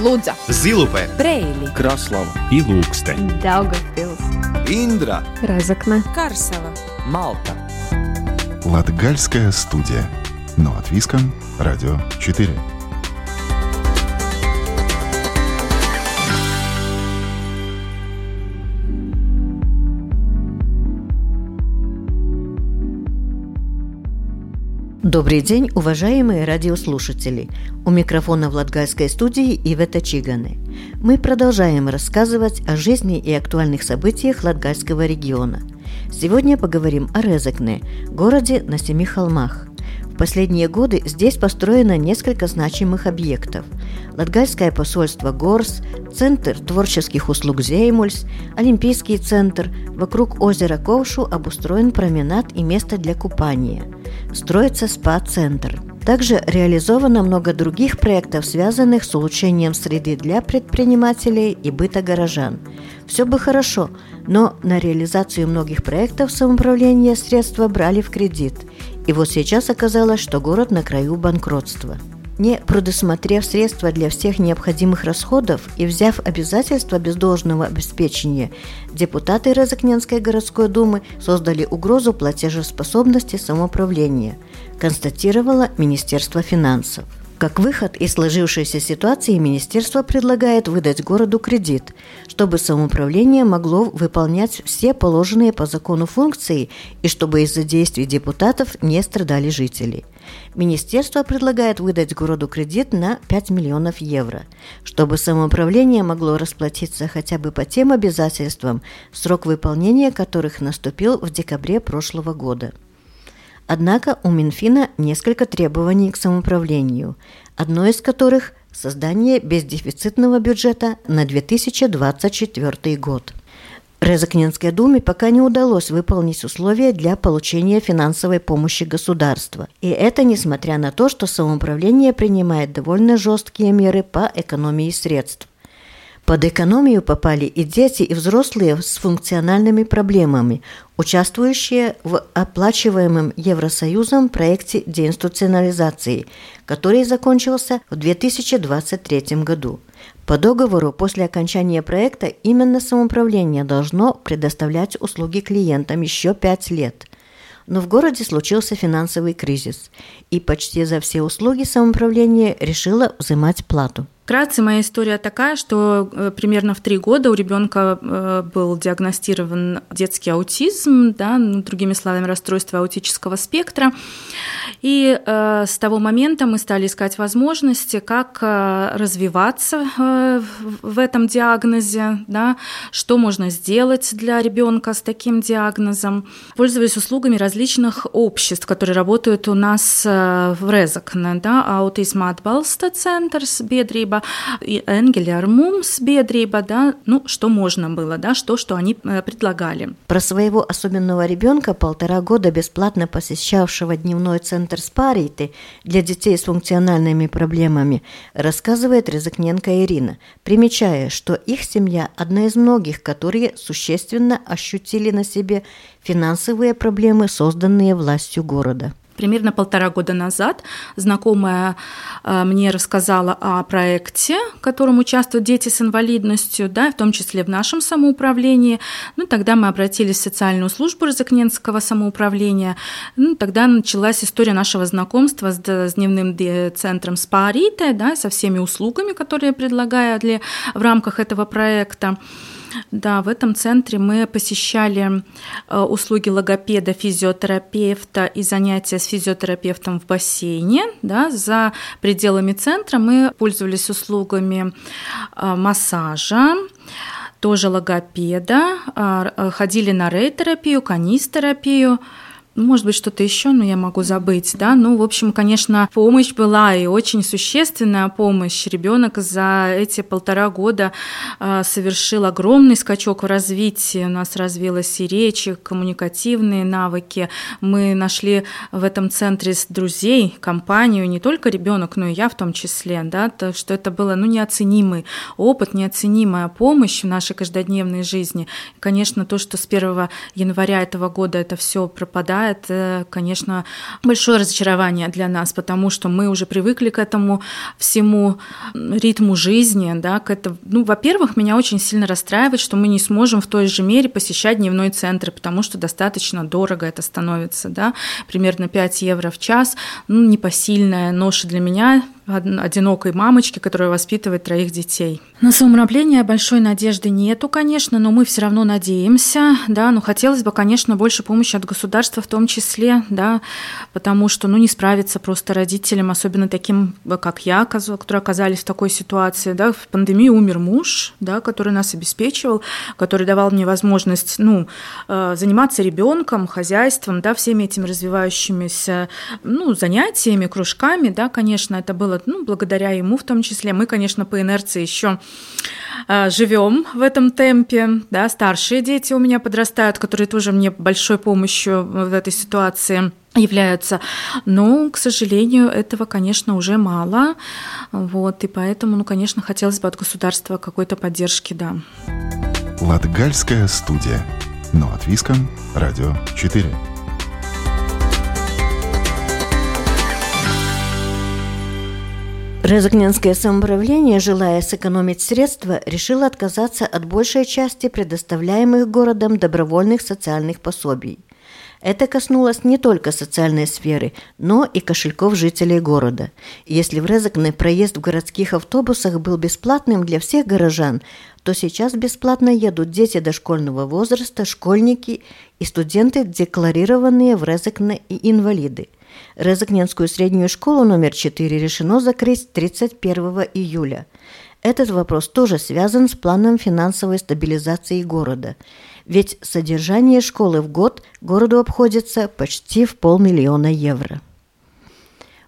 Лудза, Зилупе, Брейли, Краслава и Лукстен. Daugavpils, Индра Разокне, Карсела. Малта Латгальская студия. Но от Виском. Радио 4. Добрый день, уважаемые радиослушатели! У микрофона в Латгальской студии Ивета Чиганы. Мы продолжаем рассказывать о жизни и актуальных событиях Латгальского региона. Сегодня поговорим о Резекне, городе на семи холмах. В последние годы здесь построено несколько значимых объектов. Латгальское посольство Горс, Центр творческих услуг Зеймульс, Олимпийский центр, вокруг озера Ковшу обустроен променад и место для купания. Строится спа-центр. Также реализовано много других проектов, связанных с улучшением среды для предпринимателей и быта горожан. Все бы хорошо, но на реализацию многих проектов самоуправления средства брали в кредит. И вот сейчас оказалось, что город на краю банкротства. Не предусмотрев средства для всех необходимых расходов и взяв обязательства без должного обеспечения, депутаты Розыкненской городской думы создали угрозу платежеспособности самоуправления, констатировало Министерство финансов. Как выход из сложившейся ситуации министерство предлагает выдать городу кредит, чтобы самоуправление могло выполнять все положенные по закону функции и чтобы из-за действий депутатов не страдали жители. Министерство предлагает выдать городу кредит на 5 миллионов евро, чтобы самоуправление могло расплатиться хотя бы по тем обязательствам, срок выполнения которых наступил в декабре прошлого года. Однако у Минфина несколько требований к самоуправлению, одно из которых – создание бездефицитного бюджета на 2024 год. Резакненской думе пока не удалось выполнить условия для получения финансовой помощи государства. И это несмотря на то, что самоуправление принимает довольно жесткие меры по экономии средств. Под экономию попали и дети, и взрослые с функциональными проблемами, участвующие в оплачиваемом Евросоюзом проекте деинституционализации, который закончился в 2023 году. По договору после окончания проекта именно самоуправление должно предоставлять услуги клиентам еще пять лет. Но в городе случился финансовый кризис, и почти за все услуги самоуправление решило взимать плату. Вкратце моя история такая, что э, примерно в три года у ребенка э, был диагностирован детский аутизм, да, ну, другими словами, расстройство аутического спектра. И э, с того момента мы стали искать возможности, как э, развиваться э, в этом диагнозе, да, что можно сделать для ребенка с таким диагнозом. Пользуясь услугами различных обществ, которые работают у нас э, в Резакне, да, аутизм atbalsta центrs biedrība и Энгеля Армумс биedrība, да, ну, что можно было, да, что, что они э, предлагали. Про своего особенного ребенка, полтора года бесплатно посещавшего дневной центр Спариты для детей с функциональными проблемами, рассказывает Резакненко Ирина, примечая, что их семья одна из многих, которые существенно ощутили на себе финансовые проблемы, созданные властью города. Примерно полтора года назад знакомая э, мне рассказала о проекте, в котором участвуют дети с инвалидностью, да, в том числе в нашем самоуправлении. Ну, тогда мы обратились в социальную службу Розыкненского самоуправления. Ну, тогда началась история нашего знакомства с, с дневным центром Спарите, да, со всеми услугами, которые предлагали в рамках этого проекта. Да, в этом центре мы посещали э, услуги логопеда, физиотерапевта и занятия с физиотерапевтом в бассейне. Да, за пределами центра мы пользовались услугами э, массажа, тоже логопеда, а, ходили на рейтерапию, канистерапию, может быть, что-то еще, но я могу забыть, да. Ну, в общем, конечно, помощь была и очень существенная помощь. Ребенок за эти полтора года э, совершил огромный скачок в развитии. У нас развилась и речь, и коммуникативные навыки. Мы нашли в этом центре друзей, компанию, не только ребенок, но и я в том числе, да, то, что это было, ну, неоценимый опыт, неоценимая помощь в нашей каждодневной жизни. Конечно, то, что с 1 января этого года это все пропадает, это, конечно, большое разочарование для нас, потому что мы уже привыкли к этому всему ритму жизни, да, к этому. Ну, во-первых, меня очень сильно расстраивает, что мы не сможем в той же мере посещать дневной центр, потому что достаточно дорого это становится, да, примерно 5 евро в час, ну, непосильная ноша для меня, одинокой мамочки, которая воспитывает троих детей. На самоуправление большой надежды нету, конечно, но мы все равно надеемся, да, но хотелось бы, конечно, больше помощи от государства в том числе, да, потому что, ну, не справиться просто родителям, особенно таким, как я, которые оказались в такой ситуации, да, в пандемии умер муж, да, который нас обеспечивал, который давал мне возможность, ну, э, заниматься ребенком, хозяйством, да, всеми этими развивающимися, ну, занятиями, кружками, да, конечно, это было ну, благодаря ему в том числе. Мы, конечно, по инерции еще а, живем в этом темпе, да, старшие дети у меня подрастают, которые тоже мне большой помощью в этой ситуации являются. Но, к сожалению, этого, конечно, уже мало. Вот, и поэтому, ну, конечно, хотелось бы от государства какой-то поддержки, да. Латгальская студия. Но от Виском. Радио 4. Резакненское самоуправление, желая сэкономить средства, решило отказаться от большей части предоставляемых городом добровольных социальных пособий. Это коснулось не только социальной сферы, но и кошельков жителей города. Если в Резакне проезд в городских автобусах был бесплатным для всех горожан, то сейчас бесплатно едут дети дошкольного возраста, школьники и студенты, декларированные в Резакне и инвалиды – Резакненскую среднюю школу номер 4 решено закрыть 31 июля. Этот вопрос тоже связан с планом финансовой стабилизации города. Ведь содержание школы в год городу обходится почти в полмиллиона евро.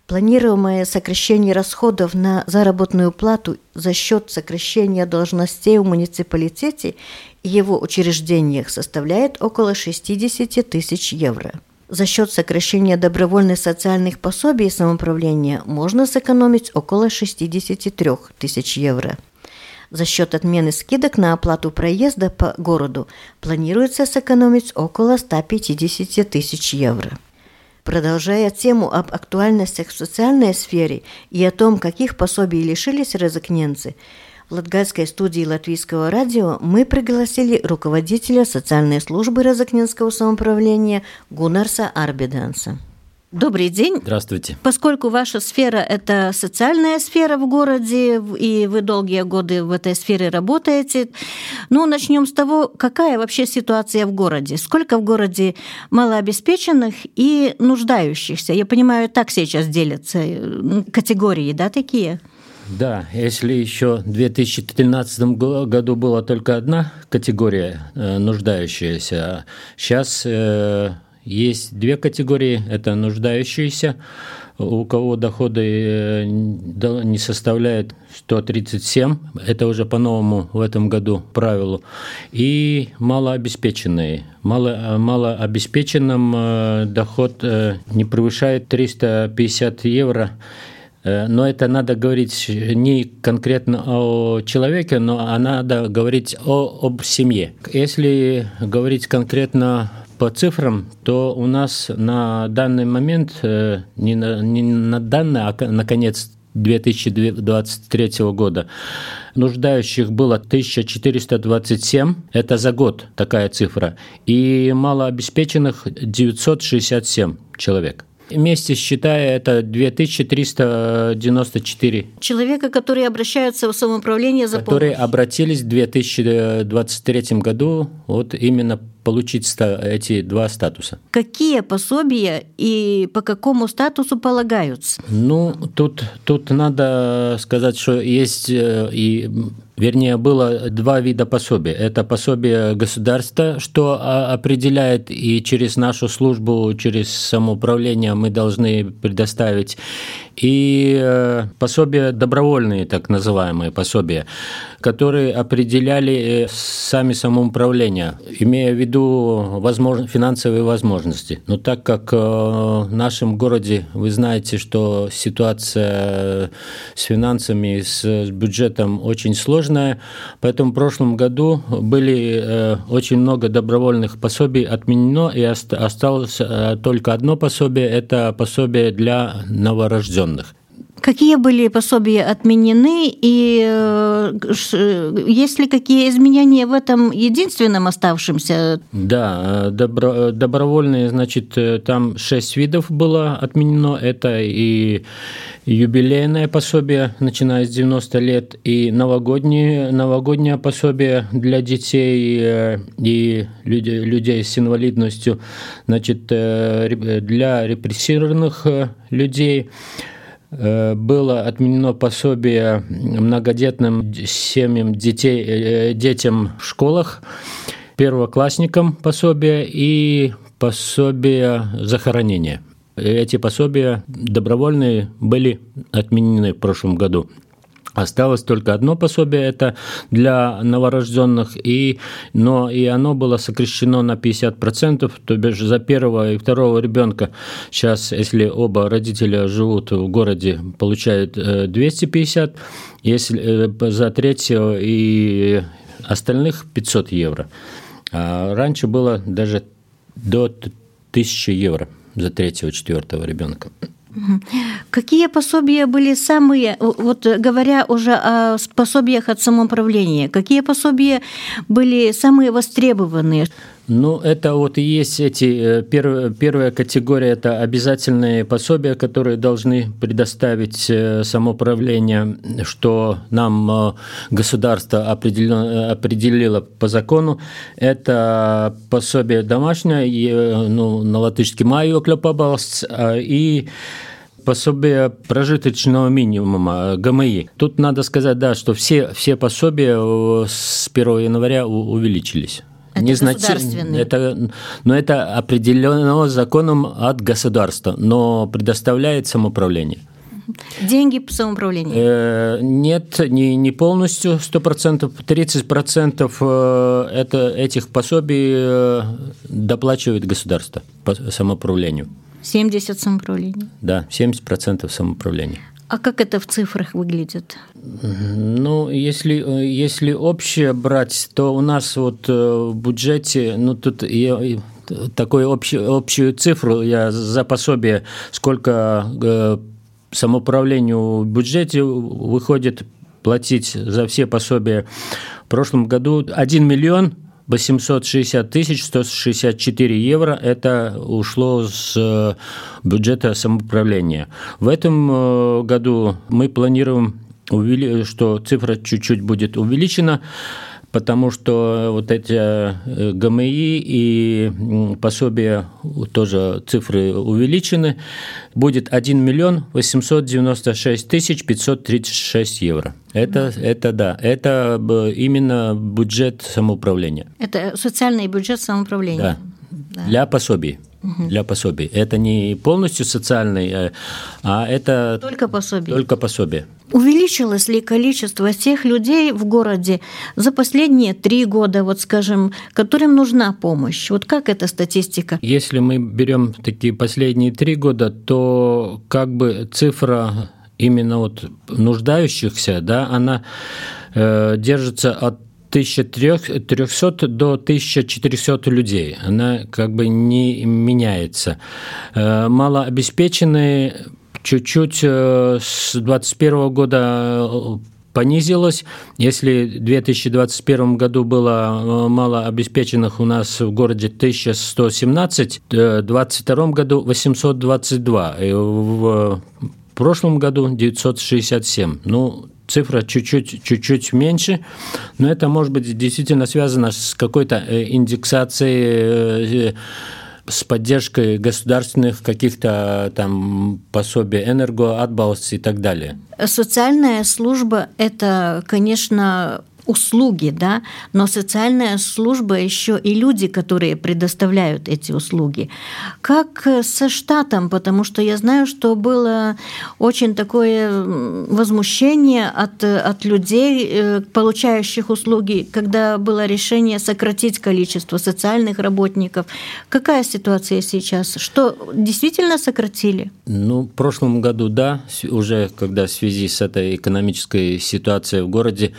Планируемое сокращение расходов на заработную плату за счет сокращения должностей в муниципалитете и его учреждениях составляет около 60 тысяч евро. За счет сокращения добровольных социальных пособий и самоуправления можно сэкономить около 63 тысяч евро. За счет отмены скидок на оплату проезда по городу планируется сэкономить около 150 тысяч евро. Продолжая тему об актуальностях в социальной сфере и о том, каких пособий лишились розыкненцы, в Латгальской студии Латвийского радио мы пригласили руководителя социальной службы Розыкненского самоуправления Гунарса Арбиданса. Добрый день. Здравствуйте. Поскольку ваша сфера – это социальная сфера в городе, и вы долгие годы в этой сфере работаете, ну, начнем с того, какая вообще ситуация в городе? Сколько в городе малообеспеченных и нуждающихся? Я понимаю, так сейчас делятся э, категории, да, такие? Да, если еще в 2013 году была только одна категория э, нуждающаяся, сейчас э, есть две категории. Это нуждающиеся, у кого доходы э, не составляют 137, это уже по-новому в этом году правилу, и малообеспеченные. Мало, малообеспеченным доход не превышает 350 евро Э, но это надо говорить не конкретно о человеке, но а надо говорить о, об семье. Если говорить конкретно по цифрам, то у нас на данный момент, э, не на, не на данный, а на конец 2023 года нуждающих было 1427, это за год такая цифра, и малообеспеченных 967 человек. Вместе считая, это 2394. Человека, которые обращаются в самоуправление за Которые помощью. обратились в 2023 году вот именно получить эти два статуса. Какие пособия и по какому статусу полагаются? Ну, тут, тут надо сказать, что есть э, и Вернее, было два вида пособия. Это пособие государства, что а, определяет, и через нашу службу, через самоуправление мы должны предоставить и э, пособия добровольные, так называемые пособия, которые определяли э, сами самоуправления, имея в виду возможно, финансовые возможности. Но так как э, в нашем городе вы знаете, что ситуация с финансами, с бюджетом очень сложная. Поэтому в прошлом году были очень много добровольных пособий отменено, и осталось только одно пособие – это пособие для новорожденных. Какие были пособия отменены и э, есть ли какие изменения в этом единственном оставшемся? Да, добро, добровольные, значит, там шесть видов было отменено. Это и юбилейное пособие, начиная с 90 лет, и новогодние, новогоднее пособие для детей э, и людей, людей с инвалидностью, значит, э, для репрессированных людей – Э, было отменено пособие многодетным семьям детей, э, детям в школах, первоклассникам пособие и пособие захоронения. Эти пособия добровольные были отменены в прошлом году. Осталось только одно пособие, это для новорожденных, и, но и оно было сокращено на 50%, то бишь за первого и второго ребенка сейчас, если оба родителя живут в городе, получают 250, если э, за третьего и остальных 500 евро. А раньше было даже до 1000 евро за третьего, четвертого ребенка. Какие пособия были самые, вот говоря уже о пособиях от самоуправления, какие пособия были самые востребованные? Ну, это вот и есть эти, э, первая, первая категория – это обязательные пособия, которые должны предоставить э, самоуправление, что нам э, государство определило, определило по закону. Это пособие домашнее, ну, на латышский «Майокля побалс», и пособие прожиточного минимума, ГМИ. Тут надо сказать, да, что все, все пособия с 1 января увеличились. Это незначительно. Это, но это определено законом от государства, но предоставляет самоуправление. Деньги по самоуправлению? Э, нет, не, не полностью, 100%, 30% э, это, этих пособий э, доплачивает государство по самоуправлению. 70 самоуправления? Да, 70% самоуправления. А как это в цифрах выглядит? Ну, если, если общее брать, то у нас вот э, в бюджете, ну, тут я, такую общую, общую цифру я за пособие, сколько э, самоуправлению в бюджете выходит платить за все пособия. В прошлом году 1 миллион 860 тысяч 164 евро – это ушло с э, бюджета самоуправления. В этом э, году мы планируем, что цифра чуть-чуть будет увеличена потому что вот эти э, ГМИ и пособия тоже цифры увеличены, будет 1 миллион 896 тысяч 536 евро. Это, это да, это именно бюджет самоуправления. Это социальный бюджет самоуправления. Да, да. для пособий для пособий. Это не полностью социальный, э, а это только пособие. Только пособие. Увеличилось ли количество тех людей в городе за последние три года, вот скажем, которым нужна помощь? Вот как эта статистика? Если мы берем такие последние три года, то как бы цифра именно вот нуждающихся, да, она э, держится от 1300 до 1400 людей. Она как бы не меняется. Э, малообеспеченные чуть-чуть э, с 2021 года э, понизилось. Если в 2021 году было малообеспеченных у нас в городе 1117, в 2022 году 822, и в прошлом году 967. Ну, цифра чуть-чуть, чуть-чуть меньше, но это может быть действительно связано с какой-то э, индексацией э, с поддержкой государственных каких-то там пособий, энергоотбалс и так далее. Социальная служба – это, конечно, услуги, да, но социальная служба еще и люди, которые предоставляют эти услуги. Как со штатом, потому что я знаю, что было очень такое возмущение от, от людей, э, получающих услуги, когда было решение сократить количество социальных работников. Какая ситуация сейчас? Что действительно сократили? Ну, в прошлом году, да, уже когда в связи с этой экономической ситуацией в городе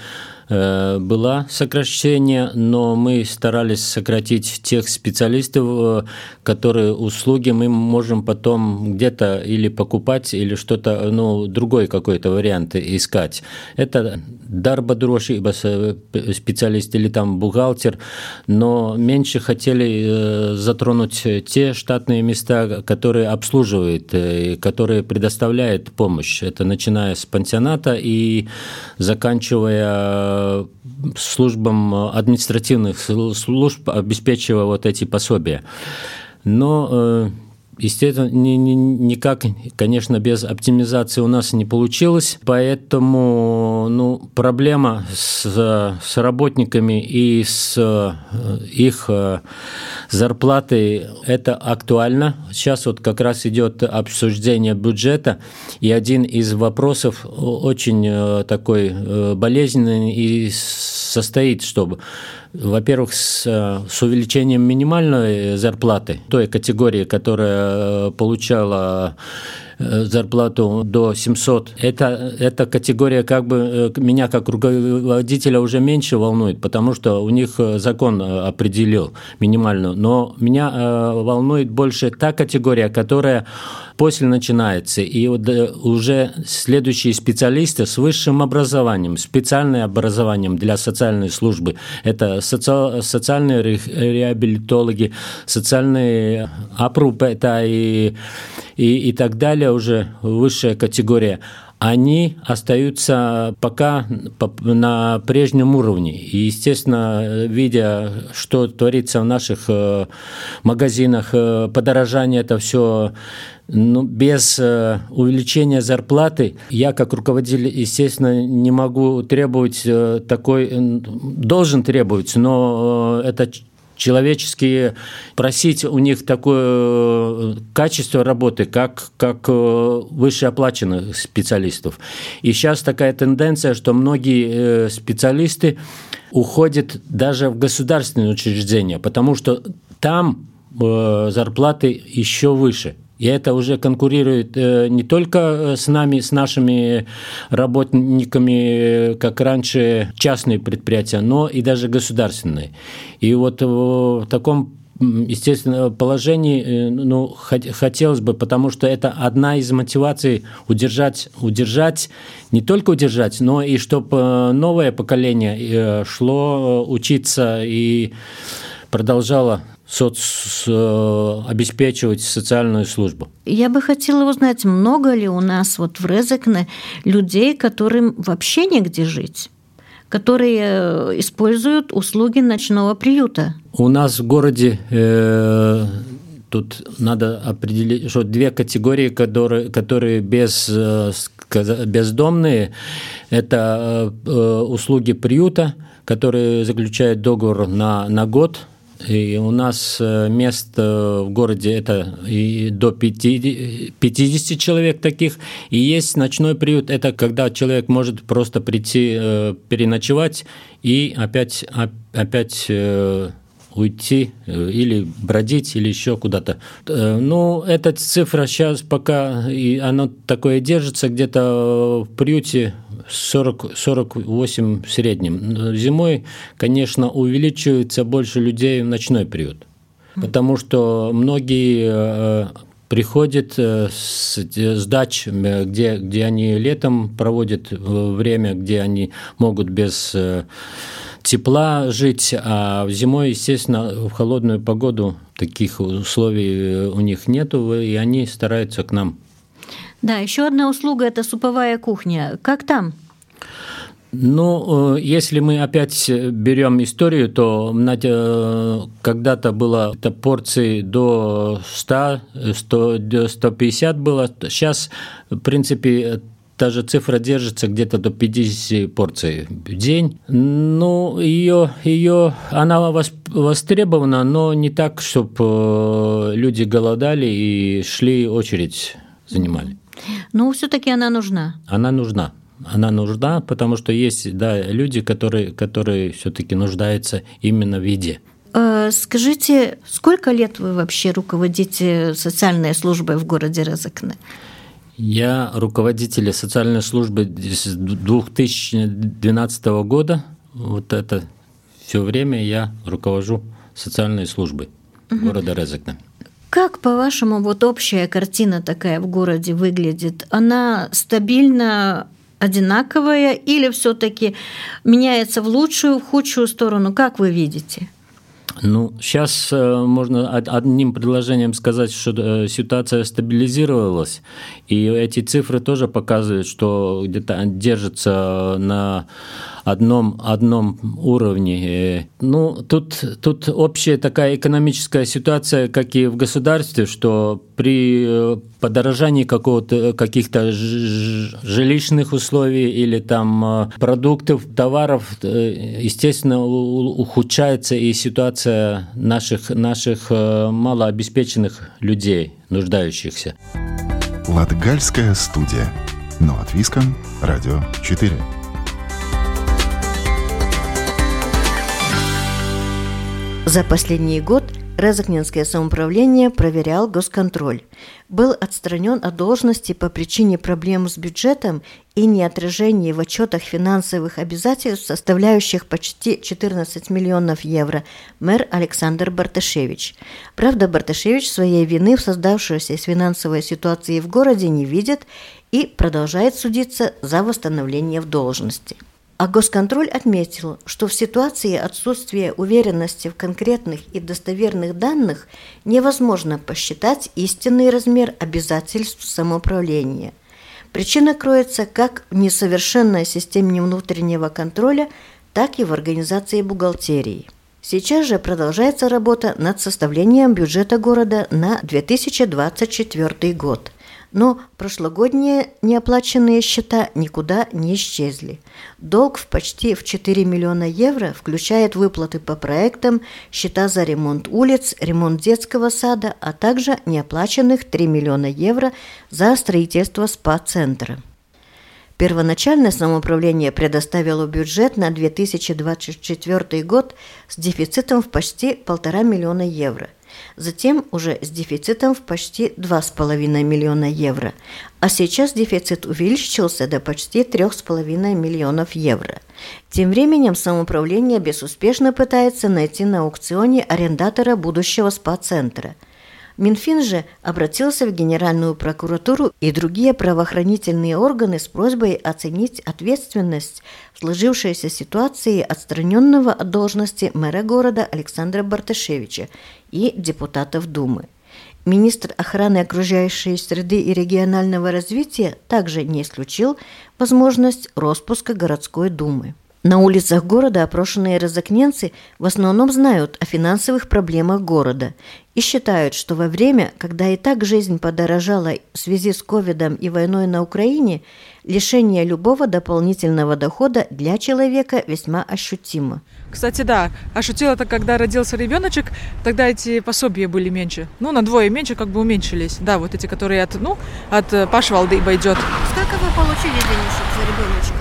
э, была сокращение, но мы старались сократить тех специалистов, которые услуги мы можем потом где-то или покупать, или что-то, ну, другой какой-то вариант искать. Это дарба дорожи, специалист или там бухгалтер, но меньше хотели затронуть те штатные места, которые обслуживают, которые предоставляют помощь. Это начиная с пансионата и заканчивая службам административных служб, обеспечивая вот эти пособия. Но э, Естественно, ни, ни, никак, конечно, без оптимизации у нас не получилось, поэтому ну, проблема с, с работниками и с э, их э, зарплатой – это актуально. Сейчас вот как раз идет обсуждение бюджета, и один из вопросов очень э, такой болезненный и состоит, чтобы во-первых, с, с увеличением минимальной зарплаты, той категории, которая получала Э, зарплату до 700. Это, эта категория как бы э, меня как руководителя уже меньше волнует, потому что у них э, закон определил минимальную. Но меня волнует больше та категория, которая после начинается. И вот уже следующие специалисты с высшим образованием, специальным образованием для социальной службы. Это соци... социальные реабилитологи, социальные опрупы, это и, и, и так далее уже высшая категория, они остаются пока на прежнем уровне. И, естественно, видя, что творится в наших э, магазинах, э, подорожание это все ну, без э, увеличения зарплаты я как руководитель, естественно, не могу требовать такой, должен требовать, но это человеческие, просить у них такое э, качество работы, как, как э, вышеоплаченных специалистов. И сейчас такая тенденция, что многие э, специалисты уходят даже в государственные учреждения, потому что там зарплаты еще выше – и это уже конкурирует э, не только э, с нами, с нашими работниками, как раньше частные предприятия, но и даже государственные. И вот в таком естественно, положении э, ну, хотелось бы, потому что это одна из мотиваций удержать, удержать, не только удержать, но и чтобы новое поколение шло учиться и продолжало соц, обеспечивать социальную службу. Я бы хотела узнать, много ли у нас вот в Резекне людей, которым вообще негде жить? которые э, используют услуги ночного приюта. У нас в городе э, тут надо определить, что две категории, которые, которые без, э, бездомные, это э, услуги приюта, которые заключают договор на, на год – и у нас э, мест в городе это и до 50 человек таких. И есть ночной приют, это когда человек может просто прийти э, переночевать и опять, опять э, уйти или бродить, или еще куда-то. Ну, эта цифра сейчас пока, и она такое держится где-то в приюте 40, 48 в среднем. Зимой, конечно, увеличивается больше людей в ночной период, потому что многие э, приходят э, с дач, где, где они летом проводят время, где они могут без э, тепла жить, а зимой, естественно, в холодную погоду таких условий у них нету, и они стараются к нам да, еще одна услуга – это суповая кухня. Как там? Ну, э, если мы опять берем историю, то э, когда-то было это порции до 100, 100, 150 было. Сейчас, в принципе, та же цифра держится где-то до 50 порций в день. Ну, ее, ее, она востребована, но не так, чтобы э, люди голодали и шли очередь занимали. Но все-таки она нужна. Она нужна. Она нужна, потому что есть да, люди, которые, которые все-таки нуждаются именно в еде. Э, скажите, сколько лет вы вообще руководите социальной службой в городе Резакне? Я руководитель социальной службы с 2012 года вот это все время я руковожу социальной службой угу. города Резекна. Как, по-вашему, вот общая картина такая в городе выглядит? Она стабильно одинаковая или все-таки меняется в лучшую, в худшую сторону? Как вы видите? Ну, сейчас э, можно одним предложением сказать, что э, ситуация стабилизировалась, и эти цифры тоже показывают, что где-то держится на одном, одном уровне. Ну, тут, тут общая такая экономическая ситуация, как и в государстве, что при э, подорожании какого-то, каких-то жилищных условий или там э, продуктов, товаров, э, естественно, ухудшается и ситуация наших, наших малообеспеченных людей, нуждающихся. Латгальская студия. Но от Виском. Радио 4. За последний год Резакненское самоуправление проверял госконтроль. Был отстранен от должности по причине проблем с бюджетом и неотражения в отчетах финансовых обязательств, составляющих почти 14 миллионов евро, мэр Александр Барташевич. Правда, Барташевич своей вины в создавшейся финансовой ситуации в городе не видит и продолжает судиться за восстановление в должности. А госконтроль отметил, что в ситуации отсутствия уверенности в конкретных и достоверных данных невозможно посчитать истинный размер обязательств самоуправления. Причина кроется как в несовершенной системе внутреннего контроля, так и в организации бухгалтерии. Сейчас же продолжается работа над составлением бюджета города на 2024 год – но прошлогодние неоплаченные счета никуда не исчезли. Долг в почти в 4 миллиона евро включает выплаты по проектам, счета за ремонт улиц, ремонт детского сада, а также неоплаченных 3 миллиона евро за строительство спа-центра. Первоначально самоуправление предоставило бюджет на 2024 год с дефицитом в почти полтора миллиона евро – затем уже с дефицитом в почти 2,5 миллиона евро, а сейчас дефицит увеличился до почти 3,5 миллионов евро. Тем временем самоуправление безуспешно пытается найти на аукционе арендатора будущего спа-центра – Минфин же обратился в Генеральную прокуратуру и другие правоохранительные органы с просьбой оценить ответственность в сложившейся ситуации отстраненного от должности мэра города Александра Барташевича и депутатов Думы. Министр охраны окружающей среды и регионального развития также не исключил возможность распуска городской думы. На улицах города опрошенные розокненцы в основном знают о финансовых проблемах города и считают, что во время, когда и так жизнь подорожала в связи с ковидом и войной на Украине, лишение любого дополнительного дохода для человека весьма ощутимо. Кстати, да, ощутила это, когда родился ребеночек, тогда эти пособия были меньше. Ну, на двое меньше как бы уменьшились. Да, вот эти, которые от, ну, от Пашвалды идет. Сколько вы получили денежек за ребеночка?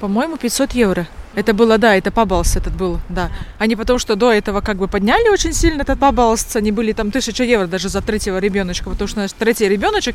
По-моему, 500 евро. Это было, да, это пабалс этот был, да. А не потому, что до этого как бы подняли очень сильно этот пабалс, они были там тысяча евро даже за третьего ребеночка, потому что наш третий ребеночек,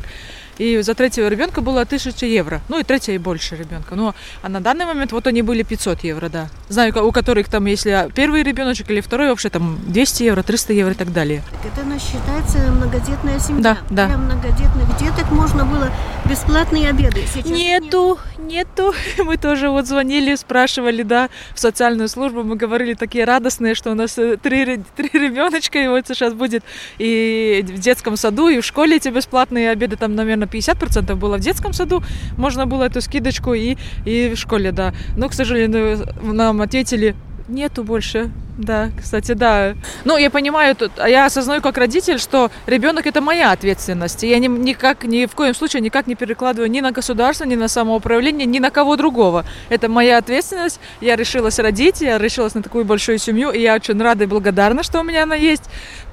и за третьего ребенка было тысяча евро, ну и третья и больше ребенка. Ну, а на данный момент вот они были 500 евро, да. Знаю, у которых там, если первый ребеночек или второй, вообще там 200 евро, 300 евро и так далее. Это у считается многодетная семья. Да, да. Для многодетных деток можно было бесплатные обеды. Сейчас нету, нет. нету. Мы тоже вот звонили, спрашивали, да, в социальную службу. Мы говорили такие радостные, что у нас э, три, три ребеночка, и вот сейчас будет и в детском саду, и в школе эти бесплатные обеды, там, наверное, 50% было в детском саду, можно было эту скидочку и, и в школе, да. Но, к сожалению, нам ответили, нету больше. Да, кстати, да. Ну, я понимаю, тут, а я осознаю как родитель, что ребенок это моя ответственность. И я ни, никак, ни в коем случае никак не перекладываю ни на государство, ни на самоуправление, ни на кого другого. Это моя ответственность. Я решилась родить, я решилась на такую большую семью, и я очень рада и благодарна, что у меня она есть.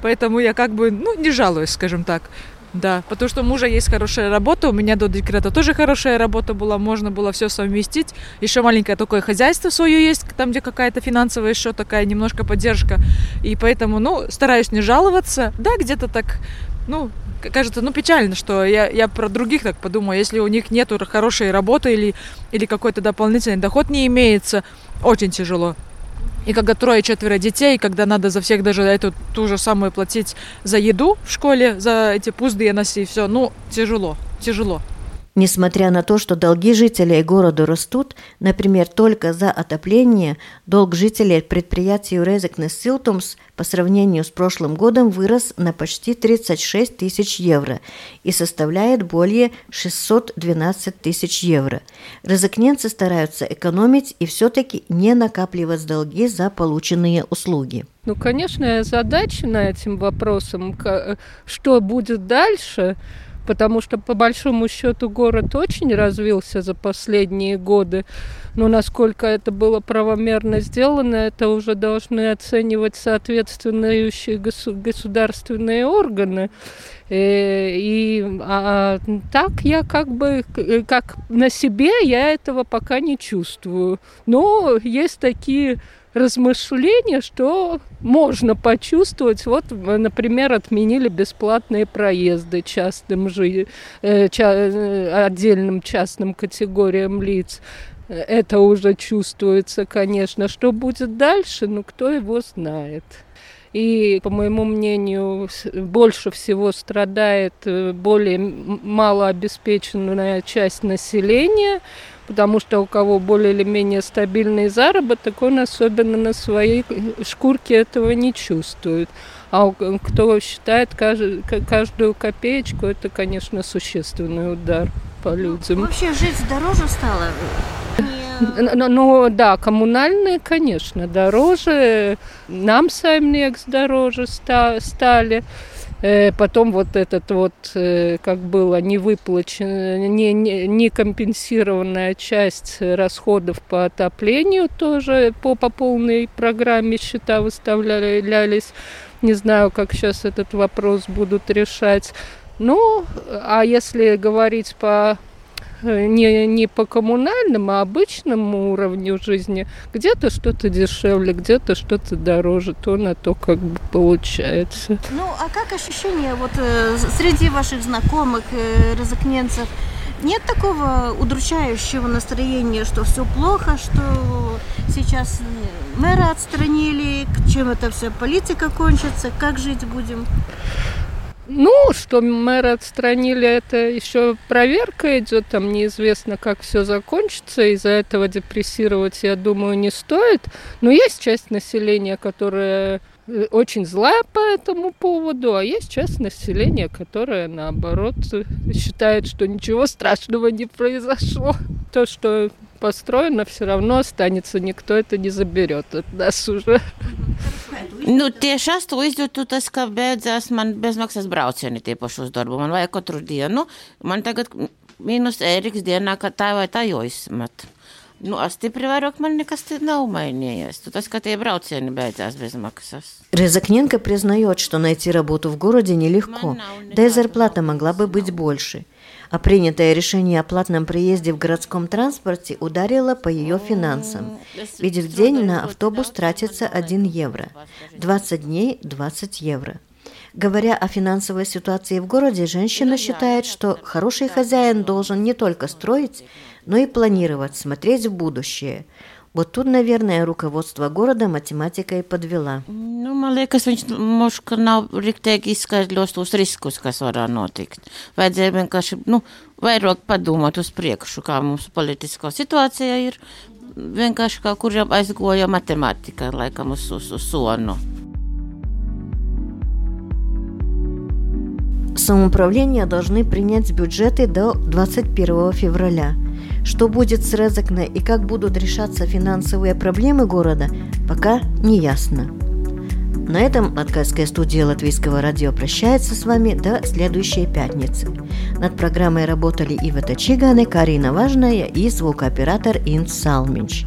Поэтому я как бы, ну, не жалуюсь, скажем так. Да, потому что у мужа есть хорошая работа, у меня до декрета тоже хорошая работа была, можно было все совместить. Еще маленькое такое хозяйство свое есть, там, где какая-то финансовая еще такая немножко поддержка. И поэтому, ну, стараюсь не жаловаться. Да, где-то так, ну, кажется, ну, печально, что я, я про других так подумаю, если у них нет хорошей работы или, или какой-то дополнительный доход не имеется, очень тяжело. И когда трое-четверо детей, когда надо за всех даже эту ту же самую платить за еду в школе, за эти пузды носи, все, ну, тяжело, тяжело. Несмотря на то, что долги жителей города растут, например, только за отопление, долг жителей предприятия Резекнес Силтумс по сравнению с прошлым годом вырос на почти 36 тысяч евро и составляет более 612 тысяч евро. Резекненцы стараются экономить и все-таки не накапливать долги за полученные услуги. Ну, конечно, задача на этим вопросом, что будет дальше – потому что по большому счету город очень развился за последние годы. Но насколько это было правомерно сделано, это уже должны оценивать соответствующие государственные органы. Э, и а, так я как бы, как на себе я этого пока не чувствую. Но есть такие размышления, что можно почувствовать. Вот, например, отменили бесплатные проезды частным жи... Э, ча... Э, отдельным частным категориям лиц. Это уже чувствуется, конечно. Что будет дальше, ну, кто его знает. И, по моему мнению, больше всего страдает э, более малообеспеченная часть населения, потому что у кого более или менее стабильный заработок, он особенно на своей шкурке этого не чувствует. А кто считает каждую копеечку, это, конечно, существенный удар по людям. Вообще жить дороже стало? Ну, ну да, коммунальные, конечно, дороже. Нам Саймнекс дороже стали. Э, потом вот этот вот, э, как было, не выплаченная, не, не, не компенсированная часть расходов по отоплению тоже по, по полной программе счета выставлялись. Не знаю, как сейчас этот вопрос будут решать. Ну, а если говорить по не, не по коммунальному, а обычному уровню жизни. Где-то что-то дешевле, где-то что-то дороже, то на то как бы получается. Ну, а как ощущение вот э, среди ваших знакомых, э, разокненцев, нет такого удручающего настроения, что все плохо, что сейчас мэра отстранили, чем это все политика кончится, как жить будем? Ну, что мэра отстранили, это еще проверка идет, там неизвестно, как все закончится, из-за этого депрессировать, я думаю, не стоит. Но есть часть населения, которая э, очень злая по этому поводу, а есть часть населения, которая, наоборот, считает, что ничего страшного не произошло. То, что построено, все равно останется, никто это не заберет от нас уже. Nu, tieši astoņdesmit tas, ka beidzās man bezmaksas braucieni tie paši uz darbu. Man vajag katru dienu. Man tagad mīnus ēriks dienā, ka tā vai tā jāizmet. Nu, а стipri vairāk man nekas nav mainījies. Tu tas, ka tie braucieni бeidzās без maksas. Резакненко признает, что найти работу в городе нелегко, да и зарплата могла бы быть больше – а принятое решение о платном проезде в городском транспорте ударило по ее финансам. Ведь в день на автобус тратится 1 евро, 20 дней – 20 евро. Говоря о финансовой ситуации в городе, женщина считает, что хороший хозяин должен не только строить, но и планировать, смотреть в будущее – Вот тут, наверное, руководство города математикой подвела. Nu, man liekas, viņš mums nav riktīgi izskaidros tos riskus, kas varētu notikt. Vajadzēja vienkārši, nu, vairāk padomāt uz priekšu, kā mums politiskā situācija ir. Vienkārši kā kuriem aizgoja matemātika, laikam, uz, uz, uz sonu. Самоуправления должны принять бюджеты до 21 февраля – что будет с Резакне и как будут решаться финансовые проблемы города, пока не ясно. На этом Латгальская студия Латвийского радио прощается с вами до следующей пятницы. Над программой работали Ивета Чиганы, Карина Важная и звукооператор Инс Салминч.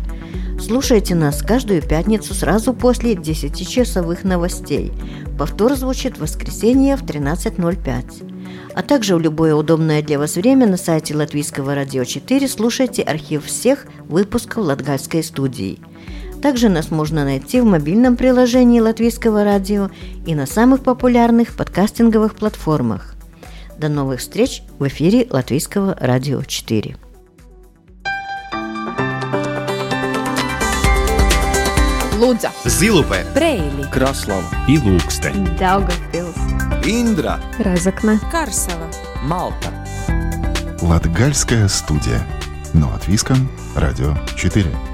Слушайте нас каждую пятницу сразу после 10-часовых новостей. Повтор звучит в воскресенье в 13.05 а также в любое удобное для вас время на сайте Латвийского радио 4 слушайте архив всех выпусков Латгальской студии. Также нас можно найти в мобильном приложении Латвийского радио и на самых популярных подкастинговых платформах. До новых встреч в эфире Латвийского радио 4. Лудза, Zilupē, Preili, Kraslava, Ilūkste, Daugavpils, Индра, Разокна, Карсела, Малта. Латгальская студия. Но от Виском, Радио 4.